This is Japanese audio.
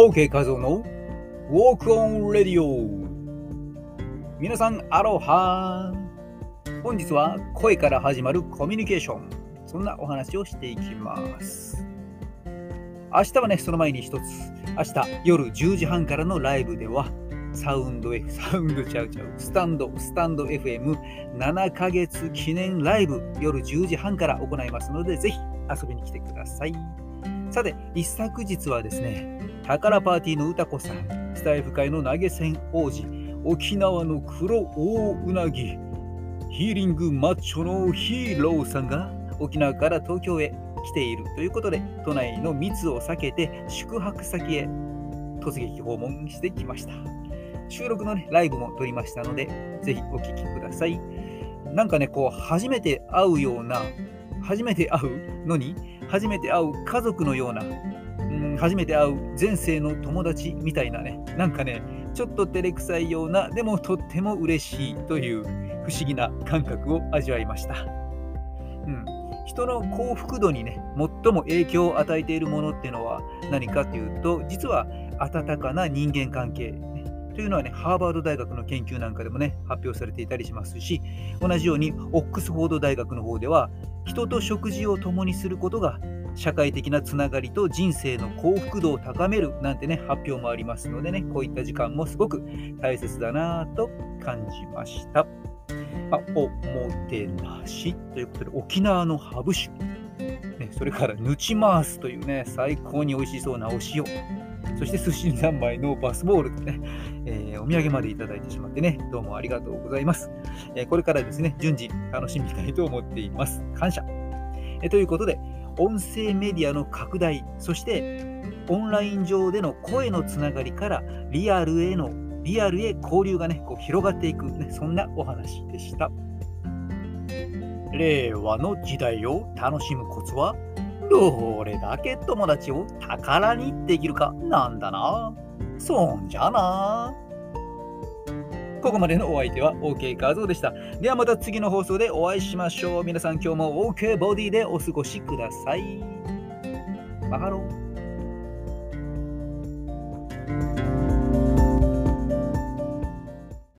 OK 画像の Walk on Radio 皆さんアロハ。本日は声から始まるコミュニケーション。そんなお話をしていきます。明日はねその前に一つ。明日夜10時半からのライブではサウンド F、サウンドちゃうちゃう、スタンド、スタンド FM7 ヶ月記念ライブ夜10時半から行いますので、ぜひ遊びに来てください。さて、一昨日はですね、宝パーティーの歌子さん、スタイフ界の投げ銭王子、沖縄の黒大うなぎ、ヒーリングマッチョのヒーローさんが沖縄から東京へ来ているということで、都内の密を避けて宿泊先へ突撃訪問してきました。収録の、ね、ライブも撮りましたので、ぜひお聴きください。なんかね、こう、初めて会うような、初めて会うのに、初めて会う家族のような、うん、初めて会う前世の友達みたいなね、なんかね、ちょっと照れくさいような、でもとっても嬉しいという不思議な感覚を味わいました。うん、人の幸福度にね、最も影響を与えているものっていうのは何かというと、実は温かな人間関係、というのはね、ハーバード大学の研究なんかでもね、発表されていたりしますし、同じようにオックスフォード大学の方では、人と食事を共にすることが社会的なつながりと人生の幸福度を高めるなんてね、発表もありますのでね、こういった時間もすごく大切だなと感じました。まあ、おもてなしということで、沖縄のハブ酒、ね、それからぬちマースというね、最高に美味しそうなお塩、そして寿司三昧のバスボールとね、えー、お土産までいただいてしまってね、どうもありがとうございます。えー、これからですね、順次楽しみたいと思っています。感謝。え、ということで、音声メディアの拡大、そしてオンライン上での声のつながりからリアルへのリアルへ交流がね、こう広がっていく、ね、そんなお話でした。令和の時代を楽しむコツはどれだけ友達を宝にできるかなんだな。そんじゃな。ここまでのお相手は OK 画像でした。ではまた次の放送でお会いしましょう。皆さん今日も OK ボディでお過ごしください。マハロー。